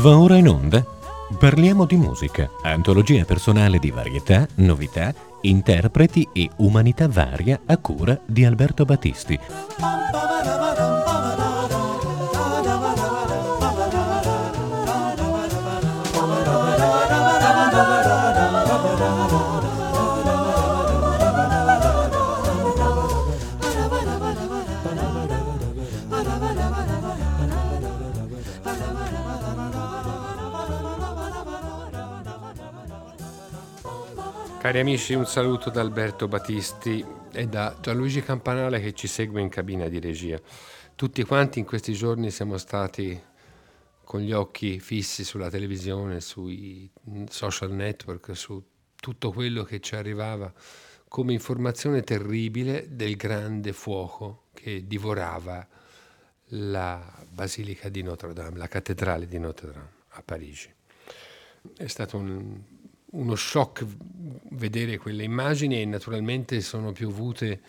Va ora in onda? Parliamo di musica, antologia personale di varietà, novità, interpreti e umanità varia a cura di Alberto Battisti. Cari amici, un saluto da Alberto Battisti e da Gianluigi Campanale che ci segue in cabina di regia. Tutti quanti in questi giorni siamo stati con gli occhi fissi sulla televisione, sui social network, su tutto quello che ci arrivava come informazione terribile del grande fuoco che divorava la Basilica di Notre Dame, la cattedrale di Notre Dame a Parigi. È stato un uno shock vedere quelle immagini e naturalmente sono piovute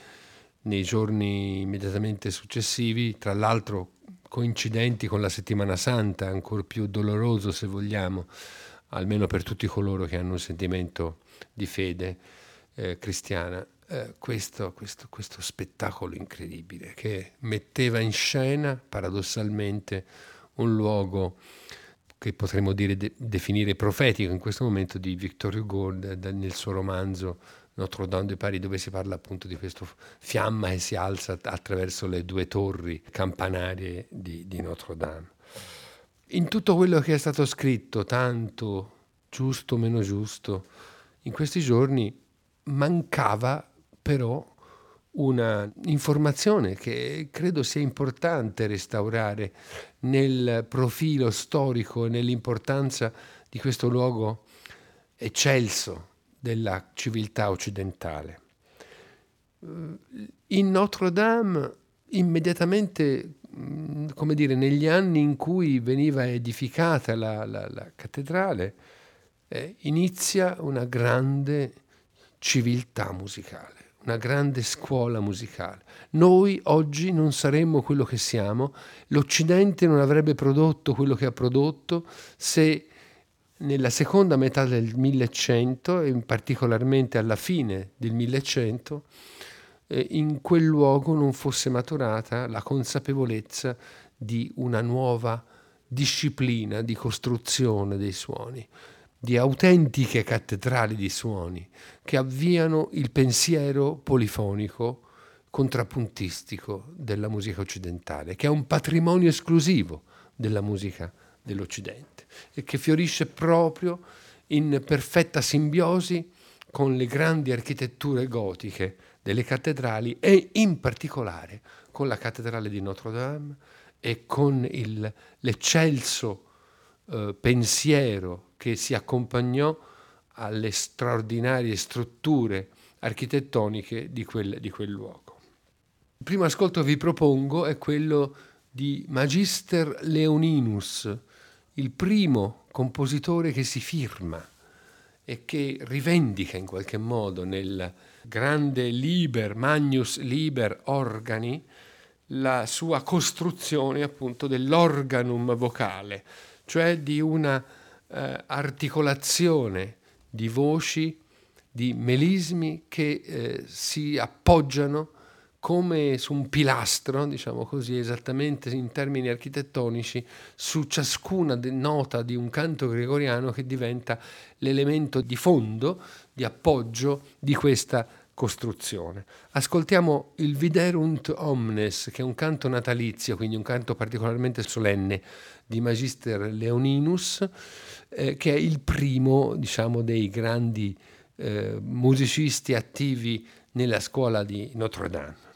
nei giorni immediatamente successivi, tra l'altro coincidenti con la settimana santa, ancora più doloroso se vogliamo, almeno per tutti coloro che hanno un sentimento di fede eh, cristiana. Eh, questo, questo, questo spettacolo incredibile che metteva in scena paradossalmente un luogo che potremmo dire, de- definire profetico in questo momento di Victor Hugo nel suo romanzo Notre Dame de Paris, dove si parla appunto di questa fiamma che si alza attraverso le due torri campanarie di, di Notre Dame. In tutto quello che è stato scritto, tanto giusto o meno giusto, in questi giorni mancava però una informazione che credo sia importante restaurare nel profilo storico e nell'importanza di questo luogo eccelso della civiltà occidentale. In Notre Dame, immediatamente, come dire, negli anni in cui veniva edificata la, la, la cattedrale, eh, inizia una grande civiltà musicale una grande scuola musicale. Noi oggi non saremmo quello che siamo, l'Occidente non avrebbe prodotto quello che ha prodotto se nella seconda metà del 1100 e particolarmente alla fine del 1100 eh, in quel luogo non fosse maturata la consapevolezza di una nuova disciplina di costruzione dei suoni di autentiche cattedrali di suoni che avviano il pensiero polifonico contrappuntistico della musica occidentale, che è un patrimonio esclusivo della musica dell'Occidente e che fiorisce proprio in perfetta simbiosi con le grandi architetture gotiche delle cattedrali e in particolare con la cattedrale di Notre Dame e con il, l'eccelso eh, pensiero che si accompagnò alle straordinarie strutture architettoniche di quel, di quel luogo. Il primo ascolto che vi propongo è quello di Magister Leoninus, il primo compositore che si firma e che rivendica in qualche modo nel grande Liber, Magnus Liber Organi, la sua costruzione appunto dell'organum vocale, cioè di una eh, articolazione di voci, di melismi che eh, si appoggiano come su un pilastro, diciamo così, esattamente in termini architettonici, su ciascuna nota di un canto gregoriano che diventa l'elemento di fondo, di appoggio di questa costruzione. Ascoltiamo il Viderunt Omnes, che è un canto natalizio, quindi un canto particolarmente solenne di Magister Leoninus, eh, che è il primo diciamo, dei grandi eh, musicisti attivi nella scuola di Notre Dame.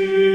see.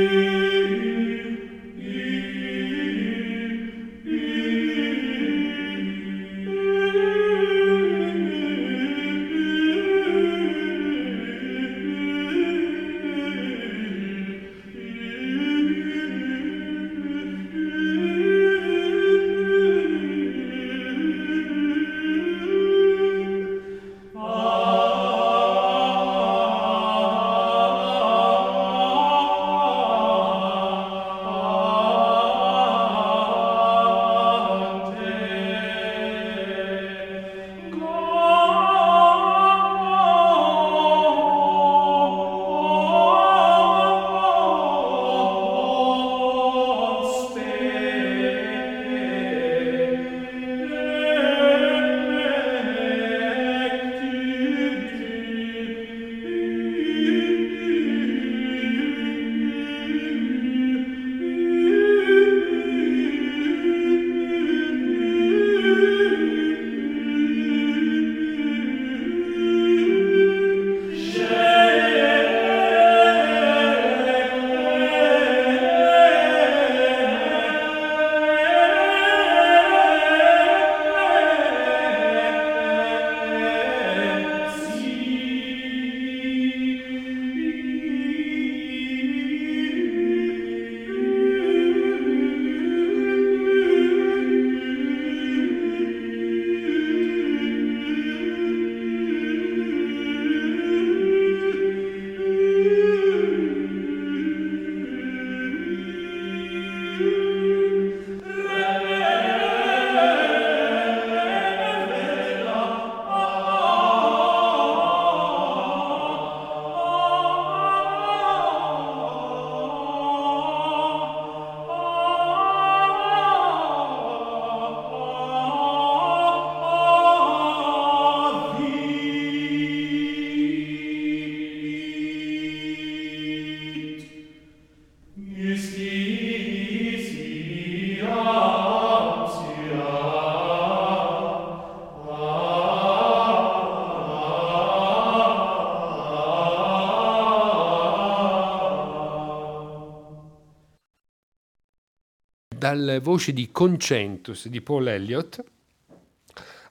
Dalle voci di Concentus di Paul Elliott.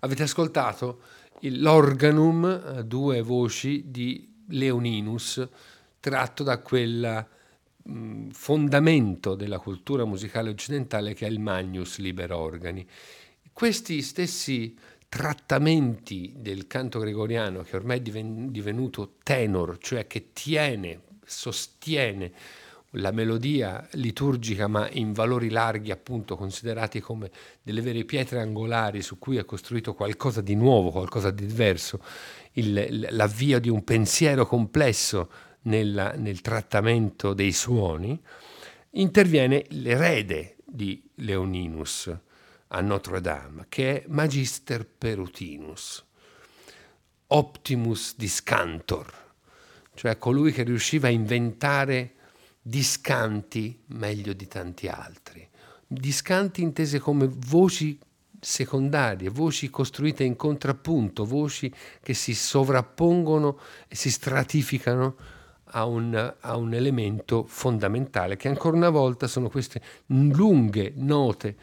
Avete ascoltato l'organum, due voci di Leoninus, tratto da quel mh, fondamento della cultura musicale occidentale che è il Magnus Liber Organi. Questi stessi trattamenti del canto gregoriano, che ormai è divenuto tenor, cioè che tiene, sostiene la melodia liturgica, ma in valori larghi, appunto considerati come delle vere pietre angolari su cui è costruito qualcosa di nuovo, qualcosa di diverso, il, l'avvio di un pensiero complesso nella, nel trattamento dei suoni, interviene l'erede di Leoninus a Notre Dame, che è Magister Perutinus, Optimus Discantor, cioè colui che riusciva a inventare discanti meglio di tanti altri. Discanti intese come voci secondarie, voci costruite in contrappunto, voci che si sovrappongono e si stratificano a un, a un, elemento fondamentale, che ancora una volta sono queste lunghe note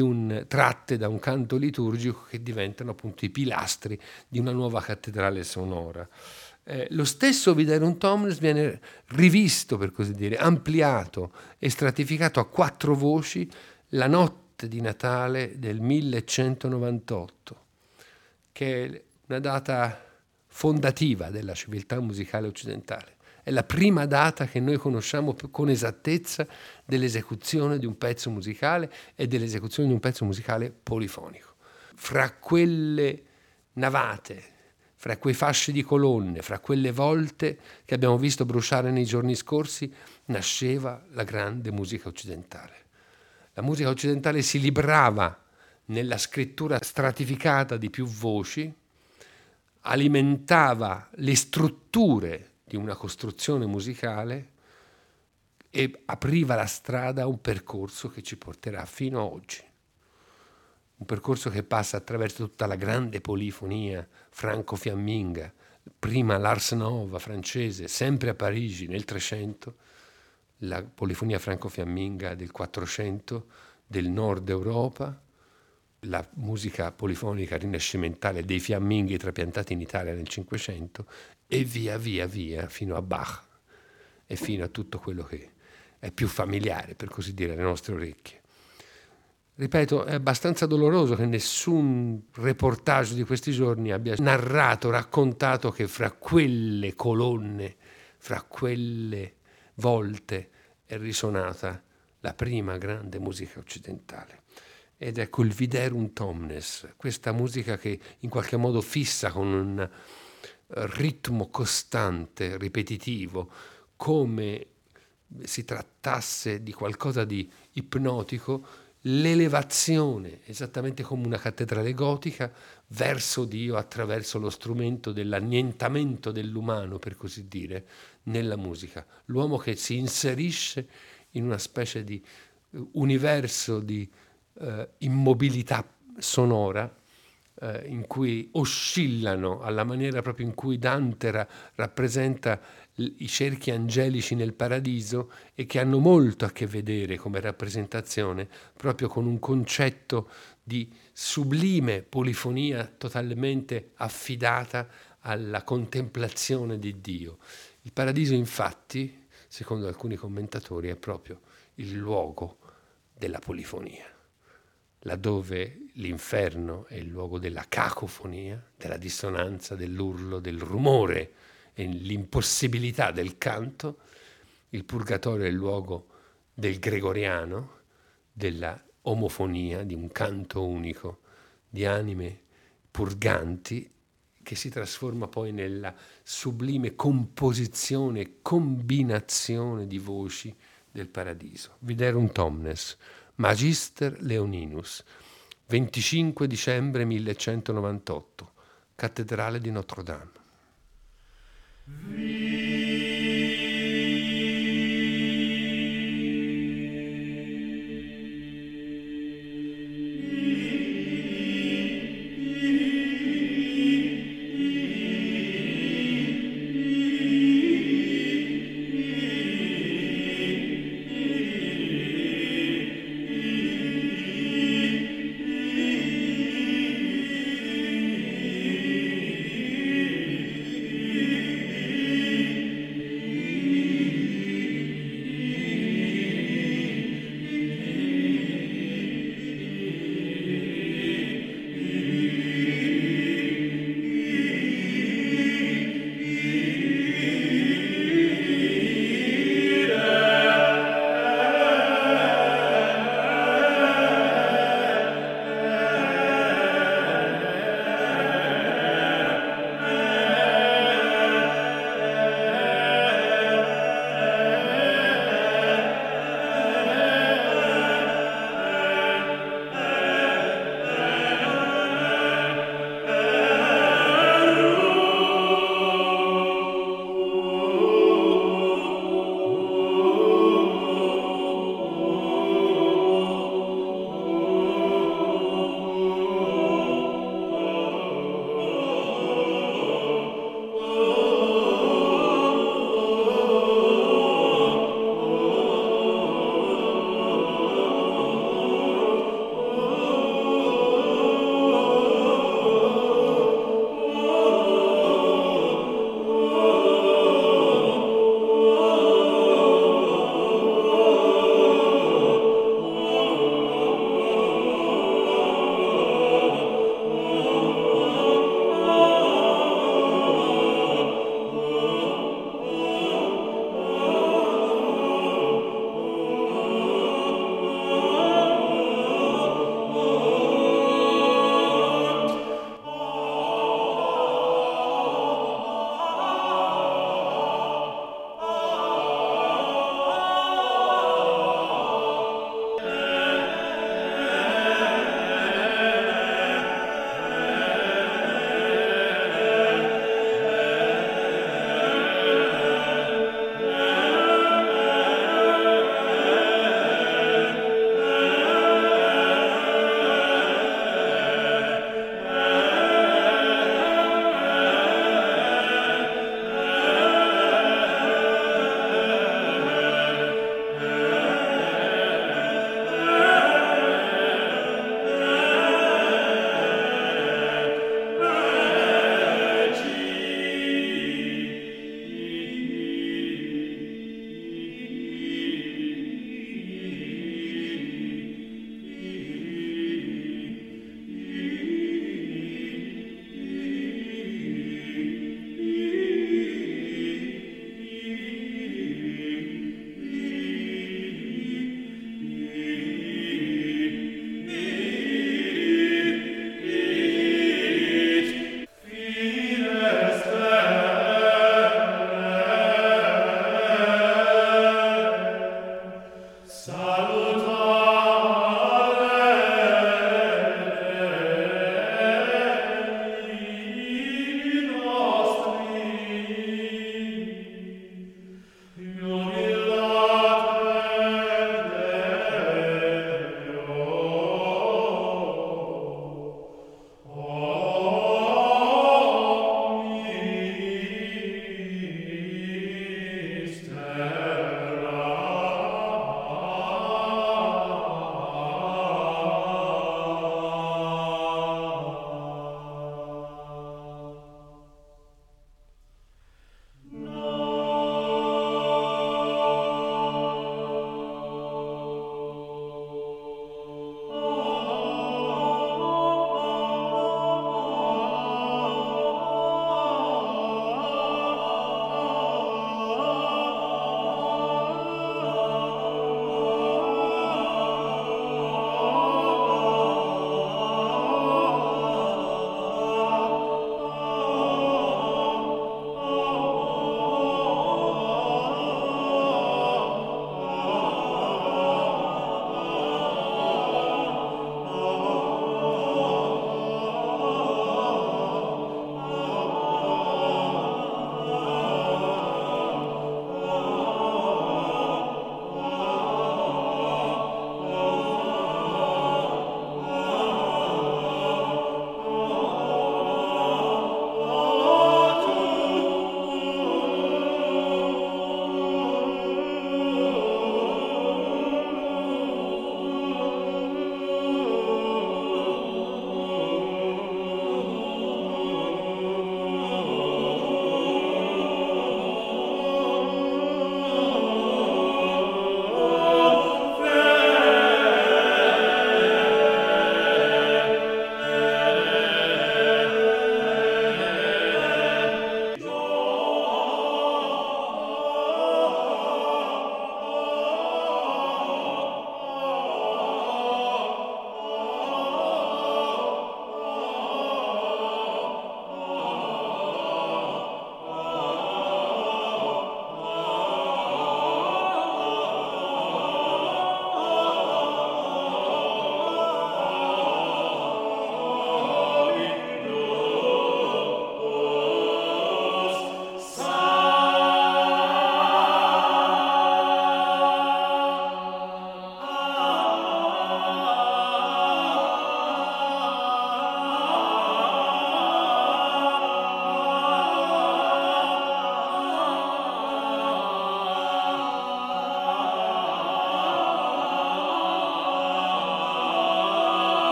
un, tratte da un canto liturgico che diventano appunto i pilastri di una nuova cattedrale sonora. Eh, lo stesso Viderum Tomnes viene rivisto, per così dire, ampliato e stratificato a quattro voci la notte di Natale del 1198, che è una data fondativa della civiltà musicale occidentale. È la prima data che noi conosciamo con esattezza dell'esecuzione di un pezzo musicale e dell'esecuzione di un pezzo musicale polifonico. Fra quelle navate fra quei fasci di colonne, fra quelle volte che abbiamo visto bruciare nei giorni scorsi, nasceva la grande musica occidentale. La musica occidentale si librava nella scrittura stratificata di più voci, alimentava le strutture di una costruzione musicale e apriva la strada a un percorso che ci porterà fino a oggi un percorso che passa attraverso tutta la grande polifonia franco-fiamminga, prima l'Ars Nova francese, sempre a Parigi nel 300, la polifonia franco-fiamminga del 400 del nord Europa, la musica polifonica rinascimentale dei fiamminghi trapiantati in Italia nel 500 e via via via fino a Bach e fino a tutto quello che è più familiare, per così dire, alle nostre orecchie. Ripeto, è abbastanza doloroso che nessun reportage di questi giorni abbia narrato, raccontato che fra quelle colonne, fra quelle volte è risonata la prima grande musica occidentale. Ed ecco il Viderum Tomnes, questa musica che in qualche modo fissa con un ritmo costante, ripetitivo, come si trattasse di qualcosa di ipnotico, l'elevazione, esattamente come una cattedrale gotica, verso Dio attraverso lo strumento dell'annientamento dell'umano, per così dire, nella musica. L'uomo che si inserisce in una specie di eh, universo di eh, immobilità sonora eh, in cui oscillano alla maniera proprio in cui Dante ra- rappresenta i cerchi angelici nel paradiso e che hanno molto a che vedere come rappresentazione proprio con un concetto di sublime polifonia totalmente affidata alla contemplazione di Dio. Il paradiso infatti, secondo alcuni commentatori, è proprio il luogo della polifonia, laddove l'inferno è il luogo della cacofonia, della dissonanza, dell'urlo, del rumore e l'impossibilità del canto, il purgatorio è il luogo del gregoriano, della omofonia, di un canto unico, di anime purganti che si trasforma poi nella sublime composizione e combinazione di voci del paradiso. Viderum Tomnes, Magister Leoninus, 25 dicembre 1198, Cattedrale di Notre Dame. Wie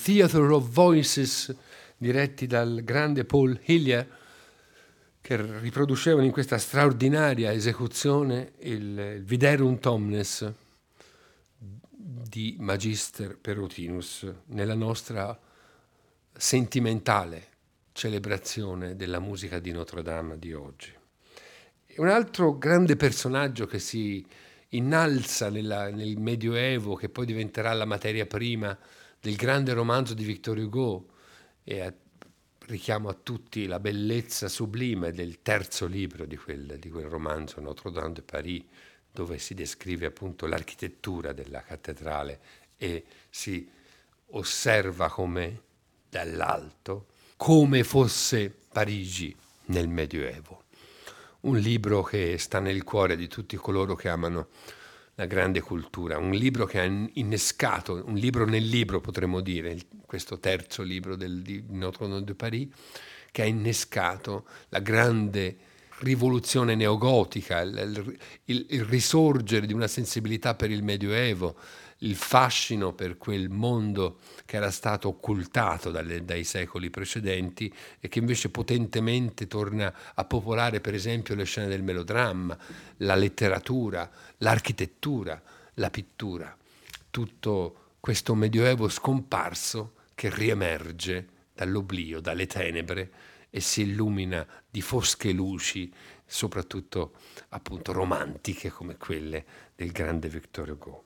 Theatre of Voices diretti dal grande Paul Hillier che riproducevano in questa straordinaria esecuzione il, il Viderum Tomnes di Magister Perotinus nella nostra sentimentale celebrazione della musica di Notre Dame di oggi. Un altro grande personaggio che si innalza nella, nel Medioevo, che poi diventerà la materia prima del grande romanzo di Victor Hugo, e a, richiamo a tutti la bellezza sublime del terzo libro di quel, di quel romanzo, Notre-Dame de Paris, dove si descrive appunto l'architettura della cattedrale e si osserva come dall'alto come fosse Parigi nel Medioevo. Un libro che sta nel cuore di tutti coloro che amano la grande cultura, un libro che ha innescato, un libro nel libro potremmo dire, questo terzo libro del, di Notre-Dame de Paris, che ha innescato la grande rivoluzione neogotica, il, il, il risorgere di una sensibilità per il Medioevo, il fascino per quel mondo che era stato occultato dalle, dai secoli precedenti e che invece potentemente torna a popolare per esempio le scene del melodramma, la letteratura, l'architettura, la pittura. Tutto questo medioevo scomparso che riemerge dall'oblio, dalle tenebre e si illumina di fosche luci, soprattutto appunto romantiche come quelle del grande Victor Hugo.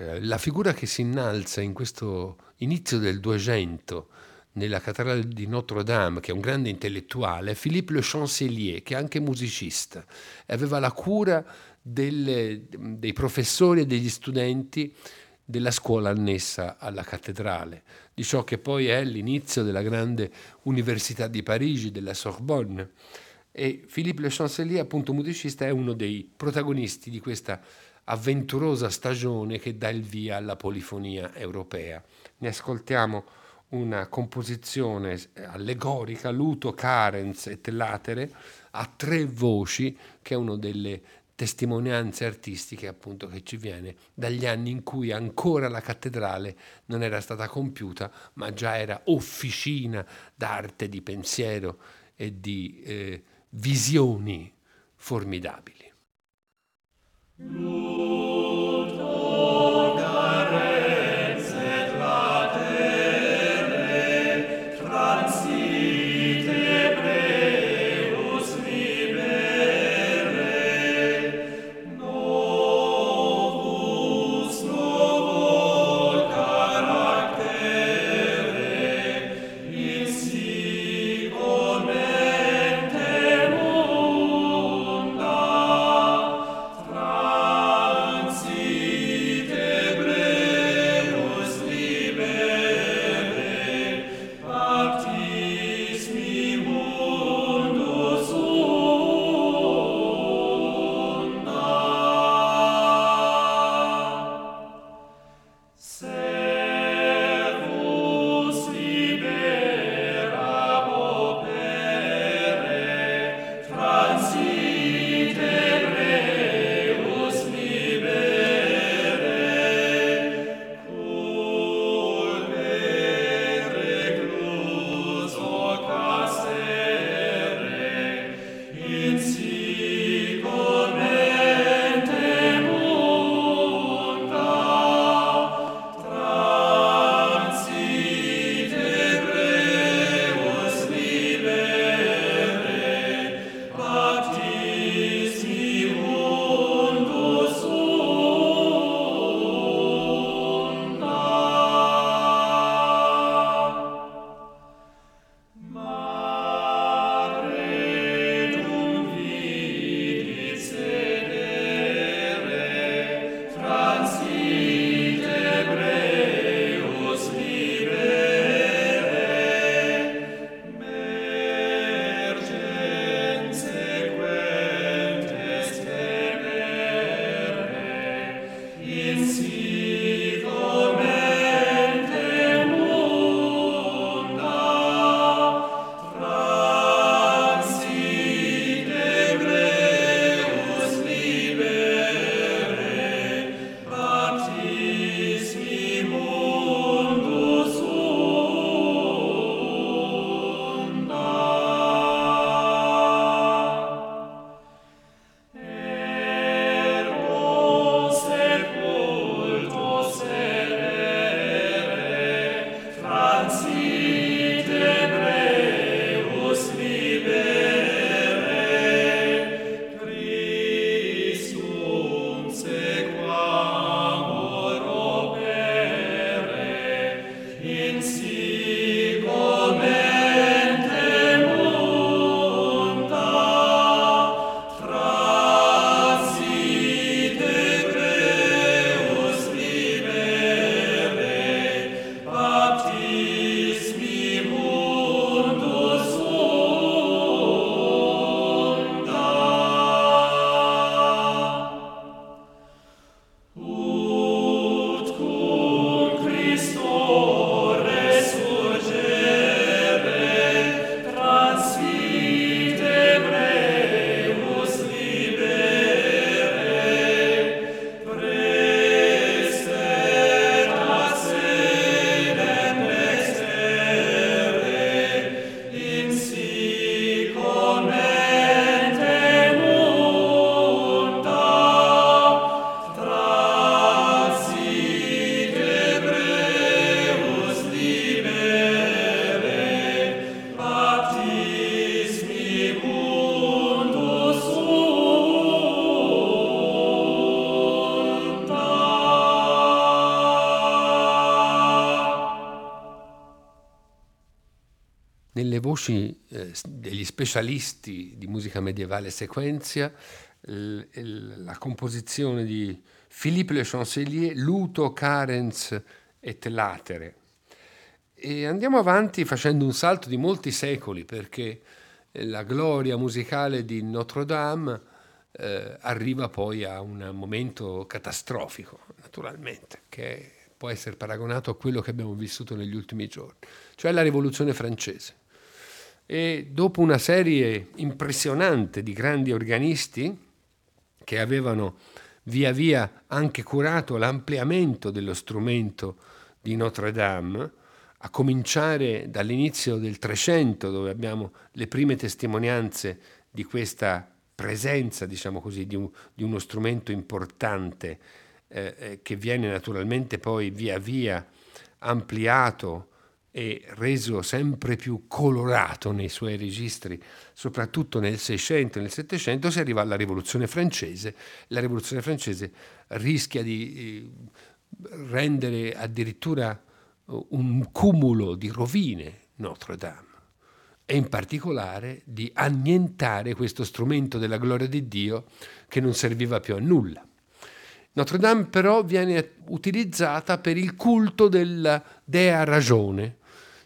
Eh, la figura che si innalza in questo inizio del Duecento nella cattedrale di Notre Dame, che è un grande intellettuale, è Philippe Le Chancelier, che è anche musicista, e aveva la cura delle, dei professori e degli studenti della scuola annessa alla cattedrale, di ciò che poi è l'inizio della grande Università di Parigi, della Sorbonne. E Philippe Le Chancelier, appunto musicista, è uno dei protagonisti di questa avventurosa stagione che dà il via alla polifonia europea. Ne ascoltiamo una composizione allegorica, luto, carens et latere, a tre voci, che è una delle testimonianze artistiche appunto che ci viene dagli anni in cui ancora la cattedrale non era stata compiuta, ma già era officina d'arte, di pensiero e di eh, visioni formidabili. Lord, voci eh, degli specialisti di musica medievale sequenzia l- l- la composizione di Philippe Le Chancelier, Luto, Carens et Latere. E andiamo avanti facendo un salto di molti secoli perché la gloria musicale di Notre Dame eh, arriva poi a un momento catastrofico, naturalmente, che può essere paragonato a quello che abbiamo vissuto negli ultimi giorni, cioè la rivoluzione francese. E dopo una serie impressionante di grandi organisti che avevano via via anche curato l'ampliamento dello strumento di Notre Dame, a cominciare dall'inizio del Trecento, dove abbiamo le prime testimonianze di questa presenza, diciamo così, di, un, di uno strumento importante eh, eh, che viene naturalmente poi via via ampliato e reso sempre più colorato nei suoi registri, soprattutto nel Seicento e nel Settecento, si arriva alla Rivoluzione francese. La Rivoluzione francese rischia di eh, rendere addirittura un cumulo di rovine Notre Dame e in particolare di annientare questo strumento della gloria di Dio che non serviva più a nulla. Notre Dame però viene utilizzata per il culto della dea ragione.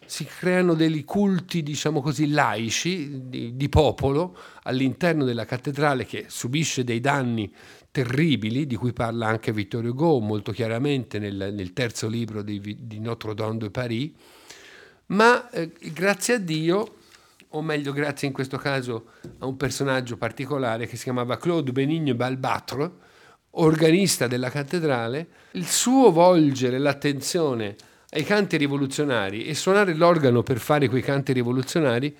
Si creano dei culti, diciamo così, laici, di, di popolo all'interno della cattedrale che subisce dei danni terribili, di cui parla anche Vittorio Hugo molto chiaramente nel, nel terzo libro di, di, Notre Dame de Paris, ma eh, grazie a Dio o meglio grazie in questo caso a un personaggio particolare che si chiamava Claude Benigno Balbatro, organista della cattedrale, il suo volgere l'attenzione ai canti rivoluzionari e suonare l'organo per fare quei canti rivoluzionari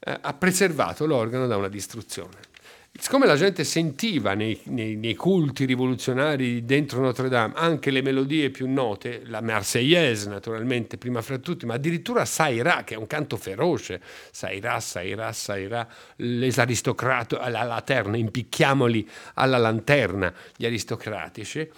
eh, ha preservato l'organo da una distruzione. Siccome la gente sentiva nei, nei, nei, culti rivoluzionari dentro Notre Dame anche le melodie più note, la Marseillaise naturalmente prima fra tutti, ma addirittura Saira, che è un canto feroce, Saira, Saira, Saira, les aristocrati alla lanterna, impicchiamoli alla lanterna gli aristocratici,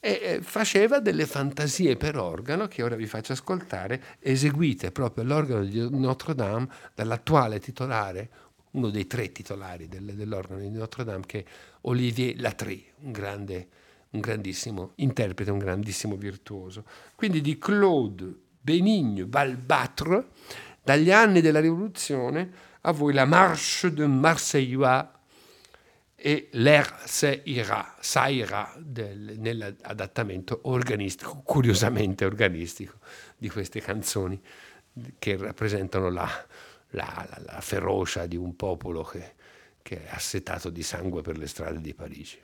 e faceva delle fantasie per organo che ora vi faccio ascoltare, eseguite proprio all'organo di Notre Dame dall'attuale titolare uno dei tre titolari del, dell'organo di Notre Dame, che è Olivier Latry, un, grande, un grandissimo interprete, un grandissimo virtuoso. Quindi di Claude Benigno Balbatre, dagli anni della Rivoluzione, a voi la Marche de Marseillois e l'air se ira, saira nell'adattamento organistico, curiosamente organistico, di queste canzoni che rappresentano la, la, la, la ferocia di un popolo che, che è assetato di sangue per le strade di Parigi.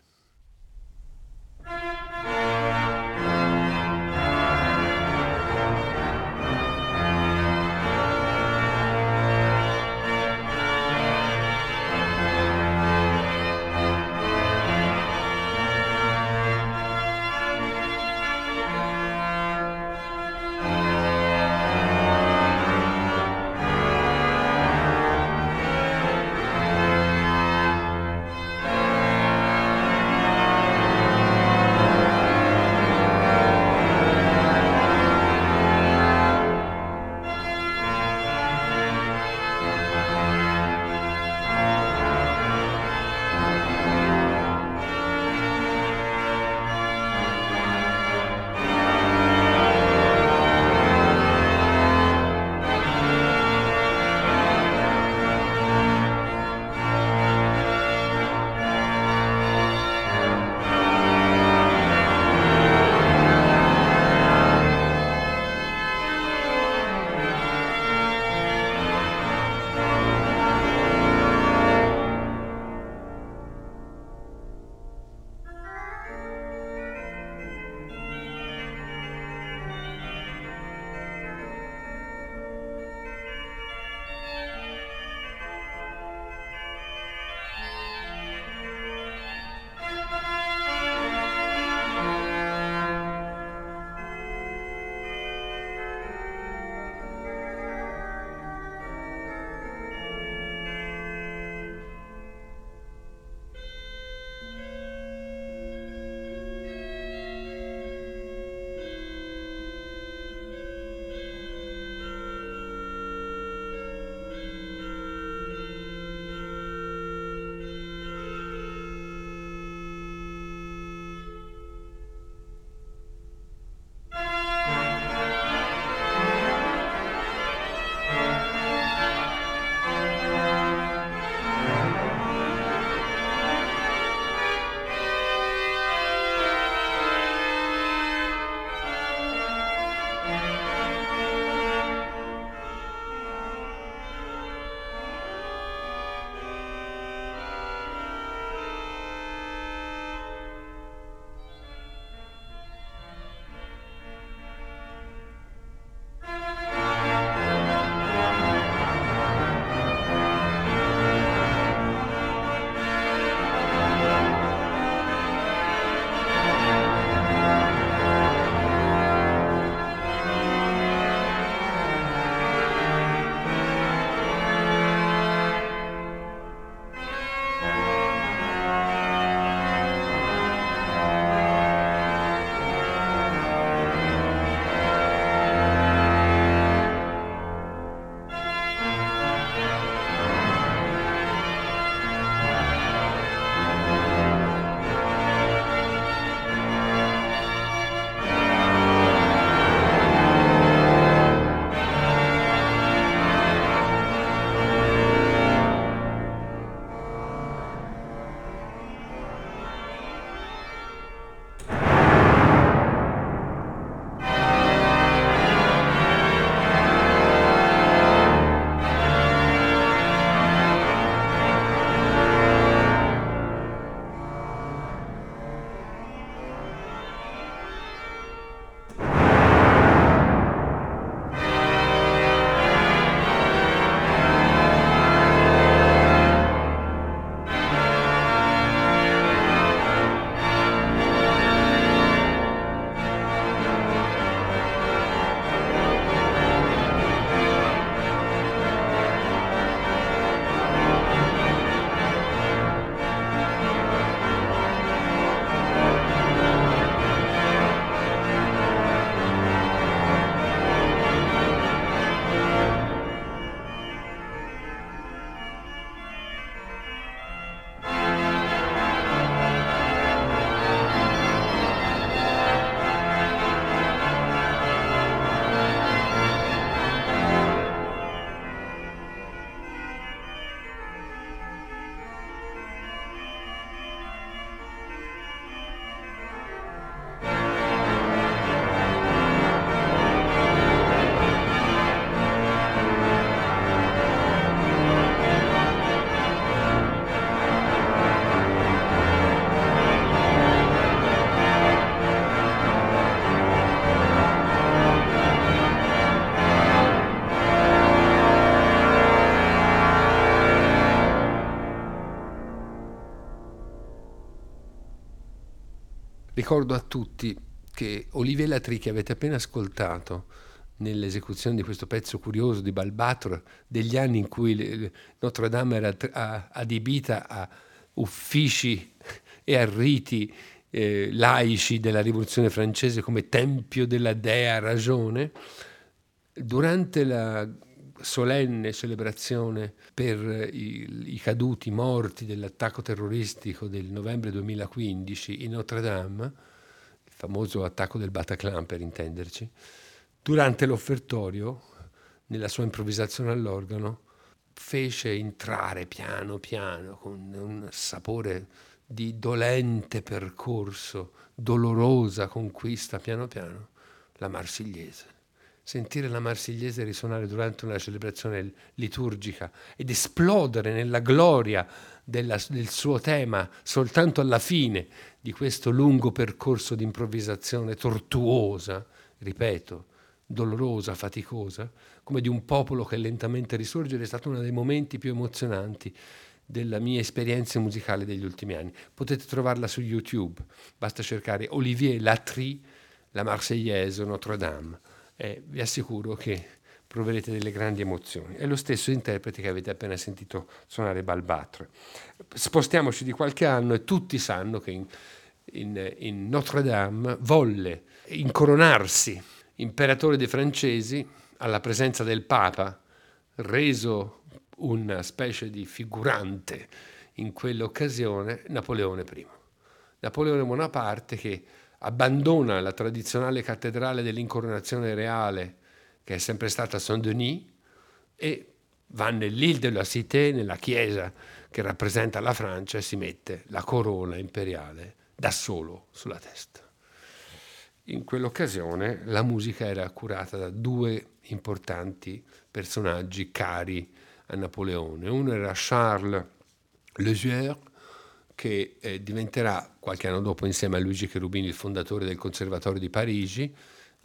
Ricordo a tutti che Olivier Latry che avete appena ascoltato nell'esecuzione di questo pezzo curioso di Balbatro degli anni in cui Notre Dame era adibita a uffici e a riti eh, laici della rivoluzione francese come tempio della dea ragione, durante la solenne celebrazione per i, i caduti morti dell'attacco terroristico del novembre 2015 in Notre Dame, il famoso attacco del Bataclan per intenderci, durante l'offertorio, nella sua improvvisazione all'organo, fece entrare piano piano con un sapore di dolente percorso, dolorosa conquista piano piano, la marsigliese. Sentire la marsigliese risuonare durante una celebrazione liturgica ed esplodere nella gloria della, del suo tema soltanto alla fine di questo lungo percorso di improvvisazione tortuosa, ripeto, dolorosa, faticosa, come di un popolo che lentamente risorge, è stato uno dei momenti più emozionanti della mia esperienza musicale degli ultimi anni. Potete trovarla su YouTube, basta cercare Olivier Latry, la Marseillaise Notre Dame e vi assicuro che proverete delle grandi emozioni. È lo stesso interprete che avete appena sentito suonare Balbatre. Spostiamoci di qualche anno e tutti sanno che in, in, in Notre Dame volle incoronarsi imperatore dei francesi alla presenza del Papa, reso una specie di figurante in quell'occasione Napoleone I. Napoleone Bonaparte che abbandona la tradizionale cattedrale dell'incoronazione reale che è sempre stata Saint-Denis e va nell'Île de la Cité, nella chiesa che rappresenta la Francia e si mette la corona imperiale da solo sulla testa. In quell'occasione la musica era curata da due importanti personaggi cari a Napoleone. Uno era Charles Lesueur, che eh, diventerà qualche anno dopo, insieme a Luigi Cherubini, il fondatore del Conservatorio di Parigi,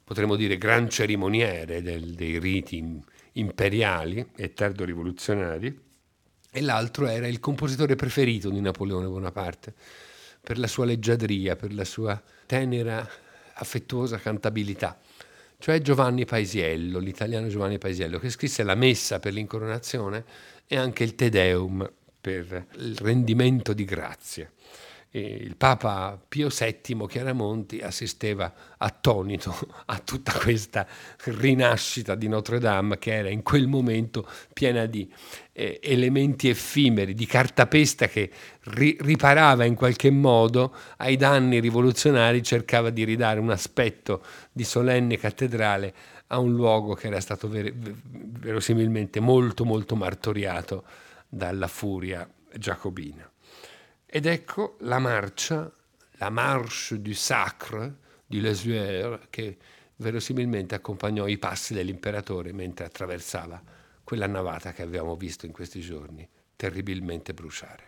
potremmo dire gran cerimoniere del, dei riti imperiali e tardo-rivoluzionari, e l'altro era il compositore preferito di Napoleone Bonaparte, per la sua leggiadria, per la sua tenera, affettuosa cantabilità cioè Giovanni Paisiello, l'italiano Giovanni Paisiello, che scrisse la messa per l'incoronazione e anche il Te Deum per il rendimento di grazie. E il Papa Pio VII Chiaramonti assisteva attonito a tutta questa rinascita di Notre Dame che era in quel momento piena di eh, elementi effimeri, di cartapesta che ri- riparava in qualche modo ai danni rivoluzionari, cercava di ridare un aspetto di solenne cattedrale a un luogo che era stato ver- verosimilmente molto molto martoriato dalla furia giacobina. Ed ecco la marcia, la marche du sacre di Lesueur che verosimilmente accompagnò i passi dell'imperatore mentre attraversava quella navata che abbiamo visto in questi giorni terribilmente bruciare.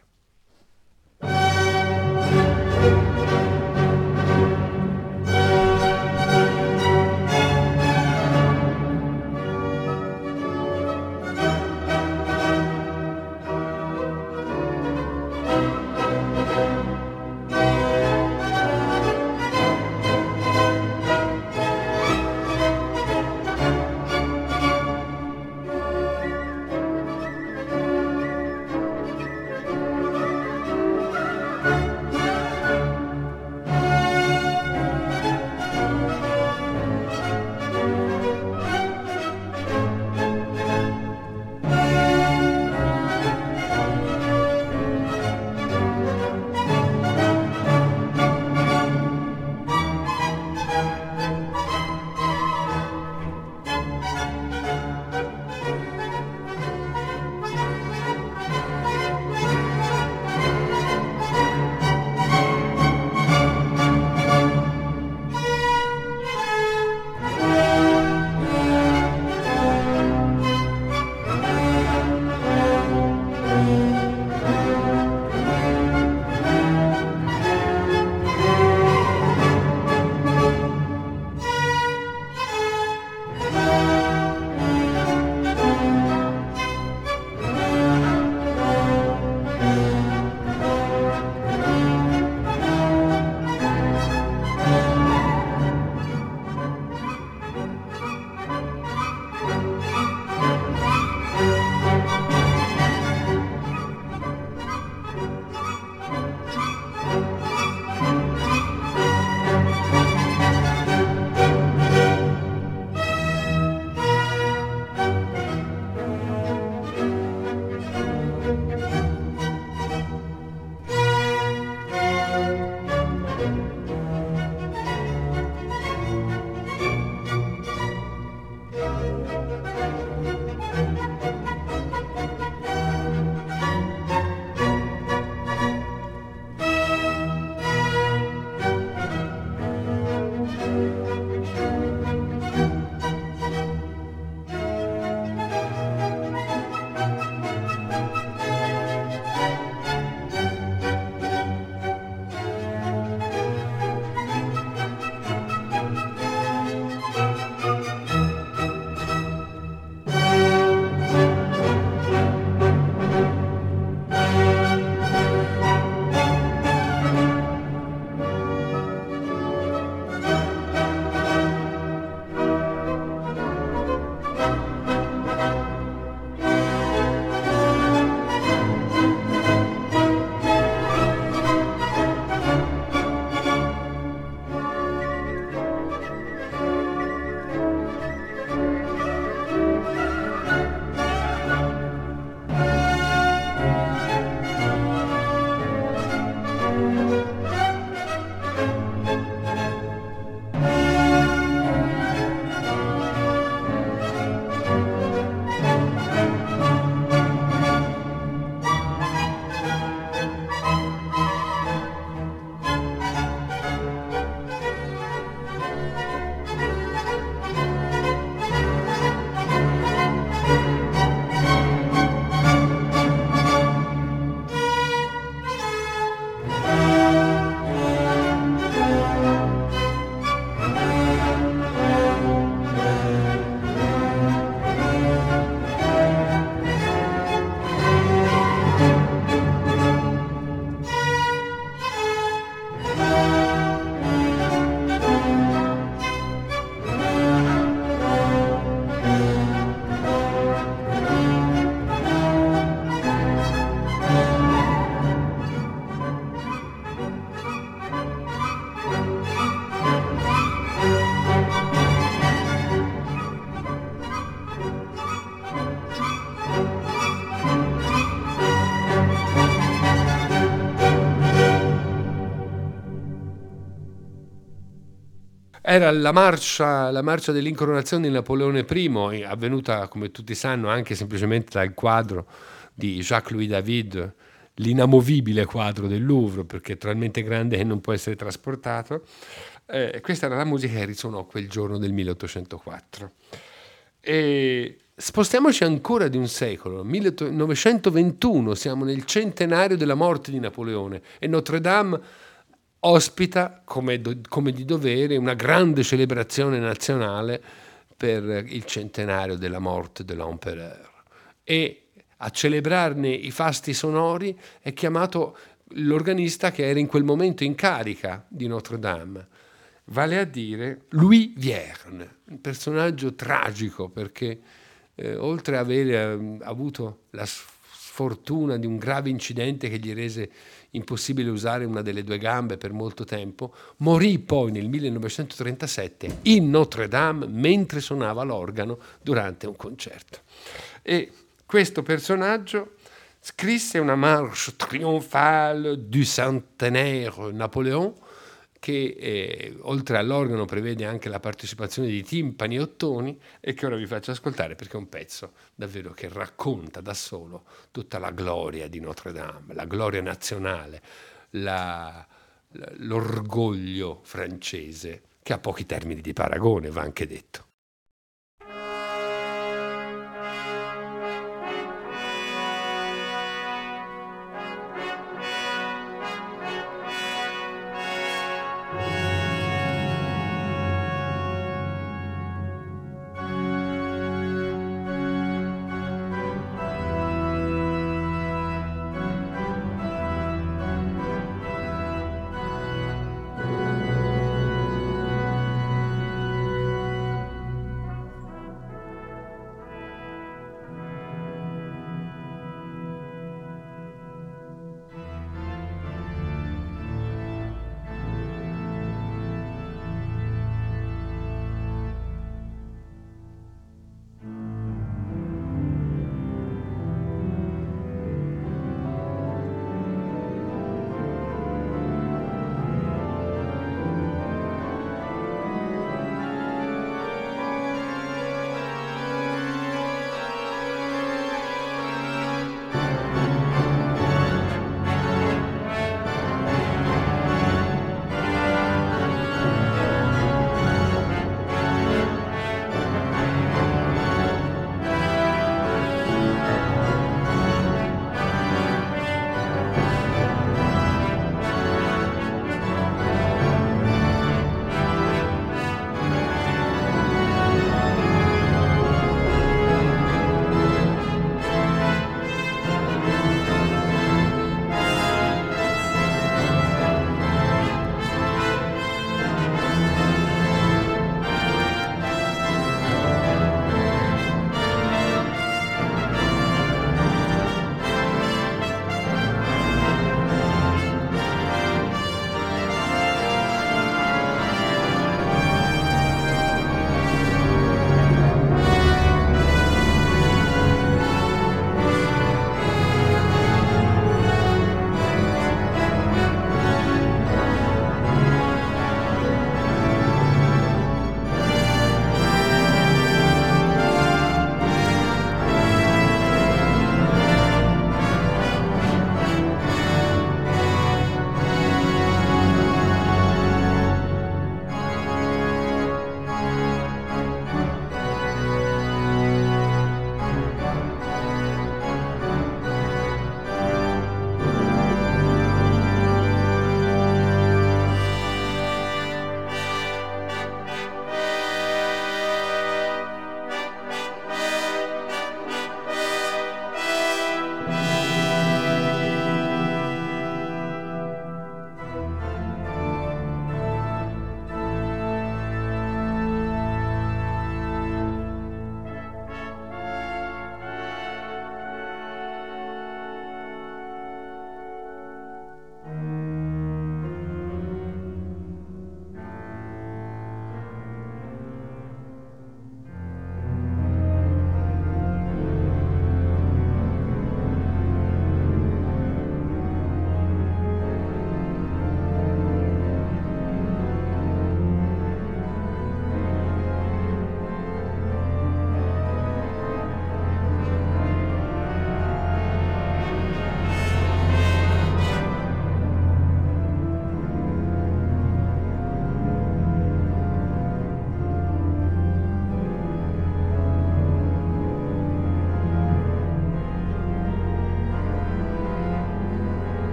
Era la marcia, la marcia dell'incoronazione di Napoleone I, avvenuta, come tutti sanno, anche semplicemente dal quadro di Jacques-Louis David, l'inamovibile quadro del Louvre, perché è talmente grande che non può essere trasportato. Eh, questa era la musica che risuonò quel giorno del 1804. E spostiamoci ancora di un secolo, 1921, siamo nel centenario della morte di Napoleone e Notre Dame ospita, come, do, come di dovere, una grande celebrazione nazionale per il centenario della morte dell'Empereur. E a celebrarne i fasti sonori è chiamato l'organista che era in quel momento in carica di Notre Dame, vale a dire Louis Vierne, un personaggio tragico perché eh, oltre ad aver eh, avuto la sfortuna di un grave incidente che gli rese impossibile usare una delle due gambe per molto tempo, morì poi nel 1937 in Notre Dame mentre suonava l'organo durante un concerto. E questo personaggio scrisse una marche trionfale du centenaire Napoléon che eh, oltre all'organo prevede anche la partecipazione di timpani e ottoni e che ora vi faccio ascoltare perché è un pezzo davvero che racconta da solo tutta la gloria di Notre Dame, la gloria nazionale, la, l'orgoglio francese, che ha pochi termini di paragone, va anche detto.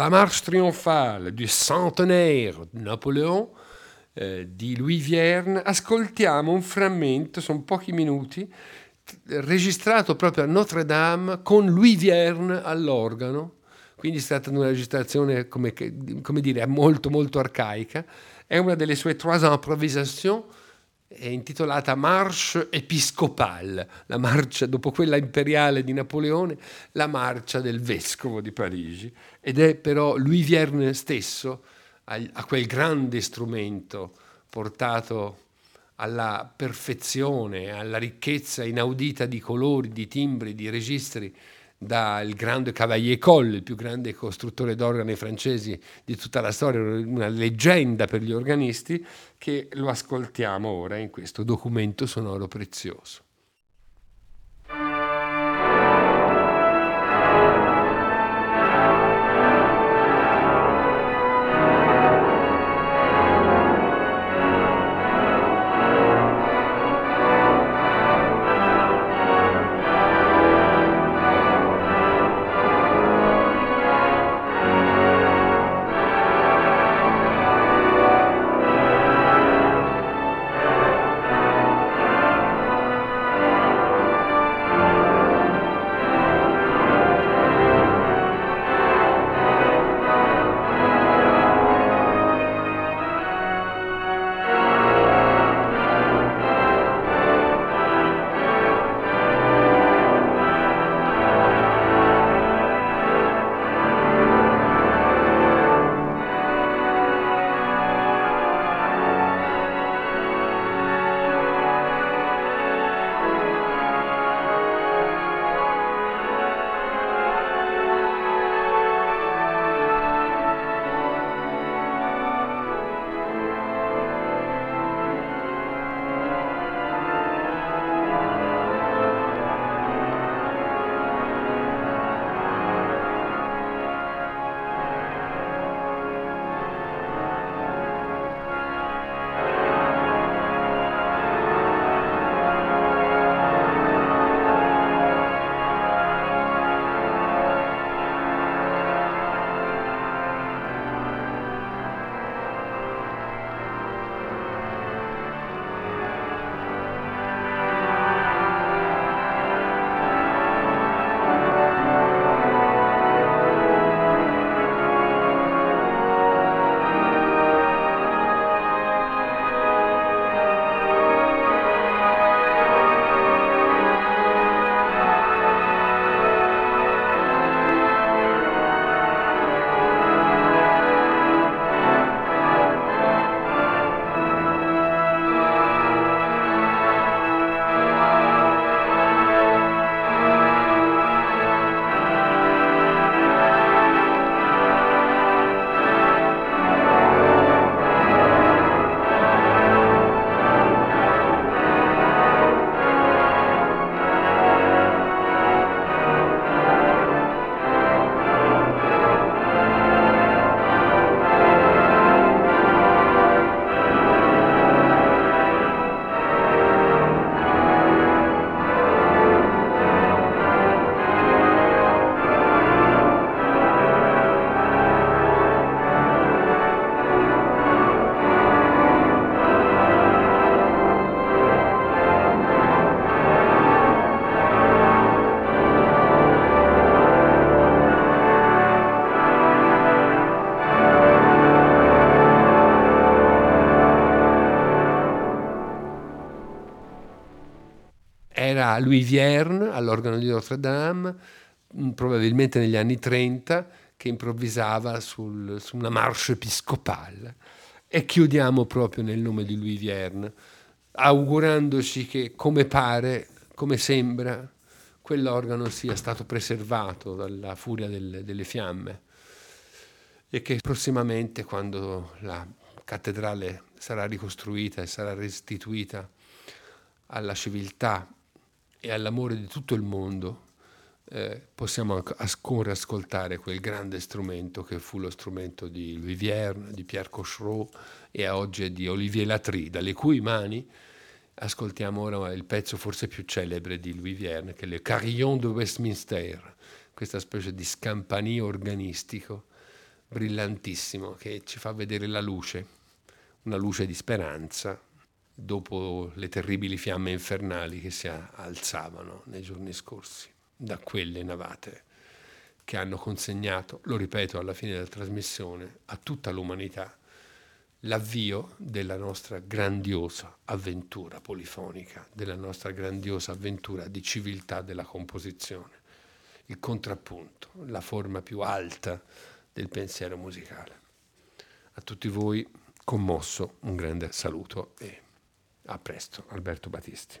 Dalla Marche trionfale du centenaire di Napoleon eh, di Louis Vierne, ascoltiamo un frammento, sono pochi minuti, registrato proprio a Notre Dame con Louis Vierne all'organo, quindi tratta di una registrazione, come, come dire, molto molto arcaica, è una delle sue trois improvisations, è intitolata Marche Episcopale, la marcia, dopo quella imperiale di Napoleone, la marcia del vescovo di Parigi, ed è però Louis Vierne stesso, a, a quel grande strumento portato alla perfezione, alla ricchezza inaudita di colori, di timbri, di registri dal grande Cavalier Coll, il più grande costruttore d'organi francesi di tutta la storia, una leggenda per gli organisti, che lo ascoltiamo ora in questo documento sonoro prezioso. Louis Vierne all'organo di Notre Dame, mm, probabilmente negli anni 30, che improvvisava sul, su una marcia episcopale. E chiudiamo proprio nel nome di Louis Vierne, augurandoci che, come pare, come sembra, quell'organo sia stato preservato dalla furia del, delle fiamme e che prossimamente, quando la cattedrale sarà ricostruita e sarà restituita alla civiltà e all'amore di tutto il mondo, eh, possiamo ancora ascoltare quel grande strumento che fu lo strumento di Louis Vierne, di Pierre Cochereau e oggi di Olivier Latry, dalle cui mani ascoltiamo ora il pezzo forse più celebre di Louis Vierne, che è le Carillon de Westminster, questa specie di scampanio organistico brillantissimo che ci fa vedere la luce, una luce di speranza dopo le terribili fiamme infernali che si alzavano nei giorni scorsi da quelle navate che hanno consegnato, lo ripeto alla fine della trasmissione, a tutta l'umanità l'avvio della nostra grandiosa avventura polifonica, della nostra grandiosa avventura di civiltà della composizione, il contrappunto, la forma più alta del pensiero musicale. A tutti voi, commosso, un grande saluto e a presto, Alberto Battisti.